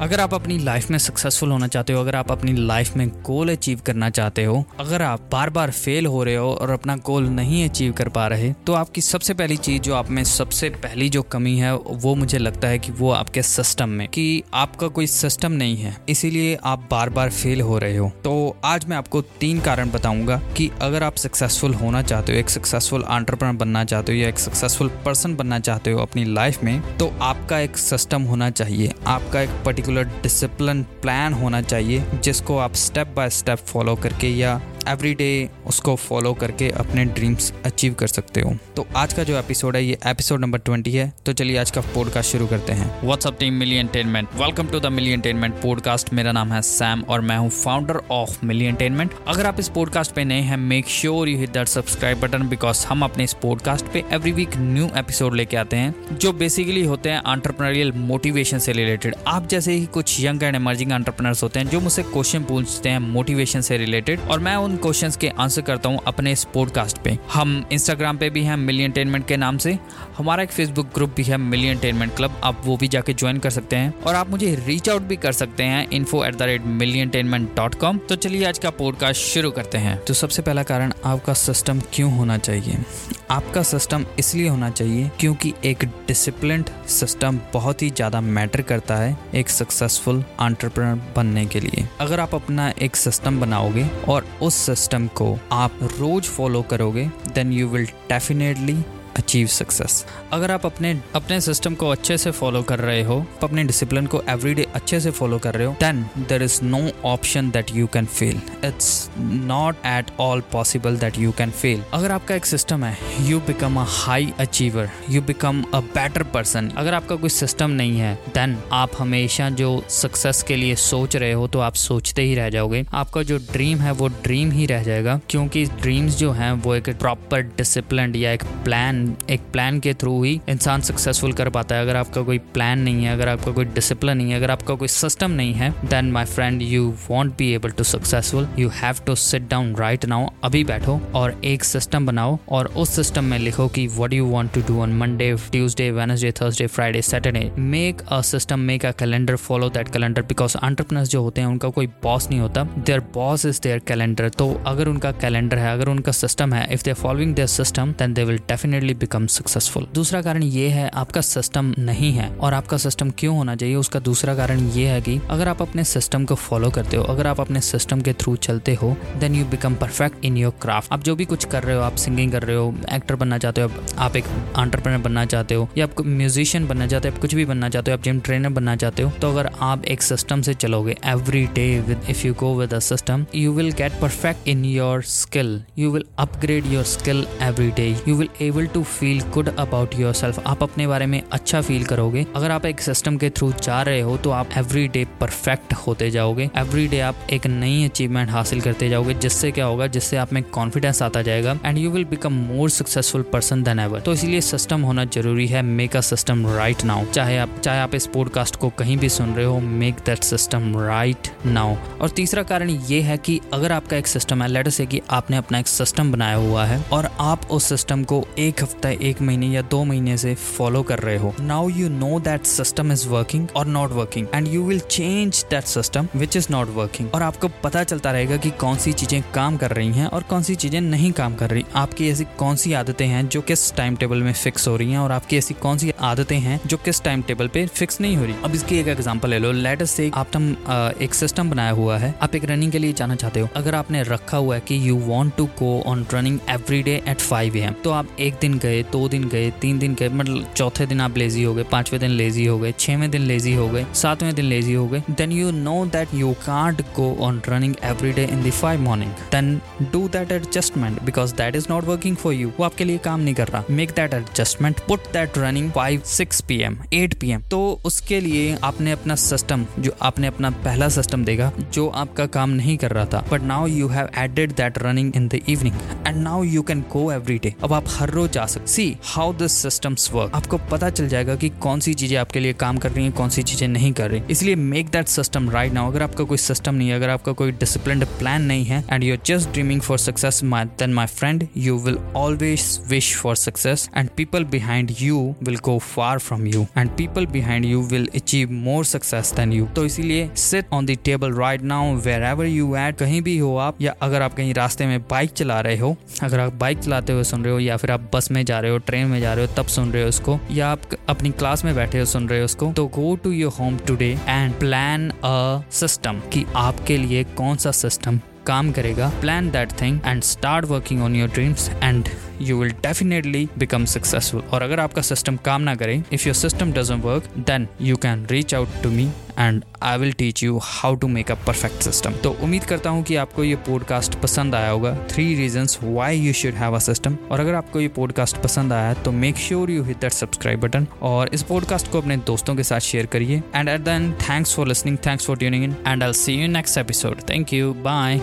अगर आप अपनी लाइफ में सक्सेसफुल होना चाहते हो, अगर आप अपनी लाइफ में गोल अचीव करना चाहते हो, अगर आप बार बार फेल हो रहे हो और अपना गोल नहीं अचीव कर पा रहे तो आपकी सबसे पहली चीज़ जो आप में सबसे पहली जो कमी है, वो मुझे लगता है कि वो आपके सिस्टम में, कि आपका कोई सिस्टम नहीं है, इसीलिए आप बार बार फेल हो रहे हो। तो आज मैं आपको तीन कारण बताऊँगा कि अगर आप सक्सेसफुल होना चाहते हो, एक सक्सेसफुल आंट्रप्रनर बनना चाहते हो या एक सक्सेसफुल पर्सन बनना चाहते हो अपनी लाइफ में तो आपका एक सिस्टम होना चाहिए, आपका एक पर्टिकुलर पर्टिकुलर डिसिप्लिन प्लान होना चाहिए जिसको आप स्टेप बाय स्टेप फॉलो करके या एवरी डे उसको फॉलो करके अपने ड्रीम्स अचीव कर सकते हो। तो आज का जो एपिसोड है, ये एपिसोड नंबर ट्वेंटी है। तो चलिए आज का पॉडकास्ट शुरू करते हैं। What's up team Mili entertainment welcome to the Mili entertainment podcast मेरा नाम है सैम और मैं हूँ फाउंडर ऑफ़ मिली एंटेनमेंट अगर आप इस पॉडकास्ट पे नए हैं make sure you hit that subscribe button because हम अपने इस पॉडकास्ट पे एवरी वीक न्यू एपिसोड लेके आते हैं, जो बेसिकली होते हैं आंट्रप्रनरियल मोटिवेशन से रिलेटेड आप जैसे ही कुछ यंग एंड एमर्जिंग आंट्रप्रनर्स होते हैं, जो मुझसे क्वेश्चन पूछते हैं मोटिवेशन से रिलेटेड और मैं उन क्वेश्चंस के आंसर करता हूँ अपने इस पॉडकास्ट पे। हम इंस्टाग्राम पे भी हैं मिली एंटेनमेंट के नाम से। हमारा एक फेसबुक ग्रुप भी है मिली एंटेनमेंट क्लब आप वो भी जाके ज्वाइन कर सकते हैं। और आप मुझे रीच आउट भी कर सकते हैं info at the rate Mili entertainment dot com तो चलिए आज का पॉडकास्ट शुरू करते हैं। तो सबसे पहला कारण, आपका सिस्टम क्यों होना चाहिए? आपका सिस्टम इसलिए होना चाहिए क्योंकि एक डिसिप्लिन सिस्टम बहुत ही ज़्यादा मैटर करता है एक सक्सेसफुल एंटरप्रेन्योर बनने के लिए। अगर आप अपना एक सिस्टम बनाओगे और उस सिस्टम को आप रोज फॉलो करोगे then you will definitely achieve success अगर आप अपने अपने सिस्टम को अच्छे से फॉलो कर रहे हो, अपने डिसिप्लिन को एवरीडे अच्छे से फॉलो कर रहे हो then there is no option that you can fail it's not at all possible that you can fail अगर आपका एक सिस्टम है you become a high achiever you become a better person अगर आपका कोई सिस्टम नहीं है देन आप हमेशा जो सक्सेस के लिए सोच रहे हो तो आप सोचते ही रह जाओगे। आपका जो ड्रीम है, वो ड्रीम ही रह जाएगा, क्योंकि ड्रीम्स जो हैं, वो एक प्रॉपर डिसिप्लिन या एक प्लान एक प्लान के थ्रू ही इंसान सक्सेसफुल कर पाता है। अगर आपका कोई प्लान नहीं है, अगर आपका कोई डिसिप्लिन नहीं है, अगर आपका कोई सिस्टम नहीं है then my friend you won't be able to successful you have to sit down right now अभी बैठो और एक सिस्टम बनाओ और उस सिस्टम में लिखो कि what you want to do on Monday Tuesday Wednesday Thursday Friday Saturday make a system make a calendar follow that calendar because entrepreneurs जो होते हैं, उनका कोई बॉस नहीं होता। Their boss is their calendar तो अगर उनका कैलेंडर है, अगर उनका सिस्टम है if they following their system then they will definitely definitely become successful दूसरा कारण ये है, आपका सिस्टम नहीं है और आपका सिस्टम क्यों होना चाहिए? उसका दूसरा कारण ये है कि अगर आप अपने सिस्टम को फॉलो करते हो, अगर आप अपने सिस्टम के थ्रू चलते हो then you become perfect in your craft आप जो भी कुछ कर रहे हो, आप सिंगिंग कर रहे हो एक्टर बनना चाहते हो, आप एक आंट्रप्रनर बनना चाहते हो, या आप म्यूजिशियन बनना चाहते हो, आप कुछ भी बनना चाहते हो, आप जिम ट्रेनर बनना चाहते हो तो अगर आप एक सिस्टम से चलोगे every day with if you go with system you will get perfect in your skill you will upgrade your skill every day you will able to feel feel good about yourself आप अपने बारे में अच्छा feel करोगे। अगर आप एक system के थ्रू जा रहे हो तो आप एवरी डे परफेक्ट होते जाओगे। एवरी डे आप एक नई अचीवमेंट हासिल करते जाओगे, जिससे क्या होगा, जिससे आप में कॉन्फिडेंस आता जाएगा and you will become more successful person then ever तो इसलिए सिस्टम होना ज़रूरी है make a system right now चाहे आप चाहे आप इस पॉडकास्ट को कहीं भी सुन रहे हो make that system right now और तीसरा कारण ये है कि अगर आपका एक सिस्टम है लेटर से कि आपने अपना एक सिस्टम बनाया हुआ है, और आप उस सिस्टम को एक हफ़्ता एक महीने या दो महीने से फॉलो कर रहे हो। Now you know that system is working और not working and you will change that system which is not working और आपको पता चलता रहेगा कि कौन सी चीज़ें काम कर रही हैं और कौन सी चीज़ें नहीं काम कर रही। आपकी ऐसी कौन सी आदतें हैं जो किस टाइम टेबल में फिक्स हो रही हैं और आपकी ऐसी कौन सी आदतें हैं जो किस टाइम टेबल पे फिक्स नहीं हो रही। अब इसकी एक एग्ज़ाम्पल ले लो। लेटर से आपने एक सिस्टम बनाया हुआ है। आप एक रनिंग के लिए जाना चाहते हो। अगर आपने रखा हुआ है कि you want to go on running every day at five M तो आप एक दिन गए, दो दिन गए, तीन दिन गए मतलब चौथे दिन आप लेजी हो गए, पाँचवें दिन लेजी हो गए, छवें दिन लेजी हो गए, सातवें दिन लेजी हो गए। Then you know that you can't go on running every day in the five morning then do that adjustment because that is not working for you वो आपके लिए काम नहीं कर रहा। Make that adjustment put that running five six P M eight P M तो उसके लिए आपने अपना सिस्टम जो आपने अपना पहला सिस्टम देगा जो आपका काम नहीं कर रहा था but now you have added that running in the evening and now you can go every day अब आप हर रोज जा सकते see how this systems work आपको पता चल जाएगा कि कौन सी चीज़ें आपके लिए काम कर रही हैं, कौन सी चीज़ें नहीं कर रही। इसलिए make that system right now अगर आपका कोई सिस्टम नहीं है, अगर आपका कोई डिसिप्लिन प्लान नहीं है and you are just dreaming for success then my friend you will always wish for success and people behind you will go far from you and people behind you will achieve more success than you तो इसीलिए sit on the table right now wherever you at कहीं भी हो आप, या अगर आप कहीं रास्ते में बाइक चला रहे हो, अगर आप बाइक चलाते हुए सुन रहे हो, या फिर आप बस में जा रहे हो ट्रेन में जा रहे हो, तब सुन रहे हो उसको, या आप अपनी क्लास में बैठे हो, सुन रहे हो उसको तो go to your home today and plan a system कि आपके लिए कौन सा सिस्टम काम करेगा। Plan that thing and start working on your dreams and you will definitely become successful और अगर आपका सिस्टम काम ना करे if your system doesn't work then you can reach out to me and I will teach you how to make a perfect system तो उम्मीद करता हूँ कि आपको ये पॉडकास्ट पसंद आया होगा। Three reasons why you should have a system और अगर आपको ये पॉडकास्ट पसंद आया तो make sure you hit that subscribe button और इस पॉडकास्ट को अपने दोस्तों के साथ शेयर करिए। And at then thanks for listening thanks for tuning in and I see you next episode thank you bye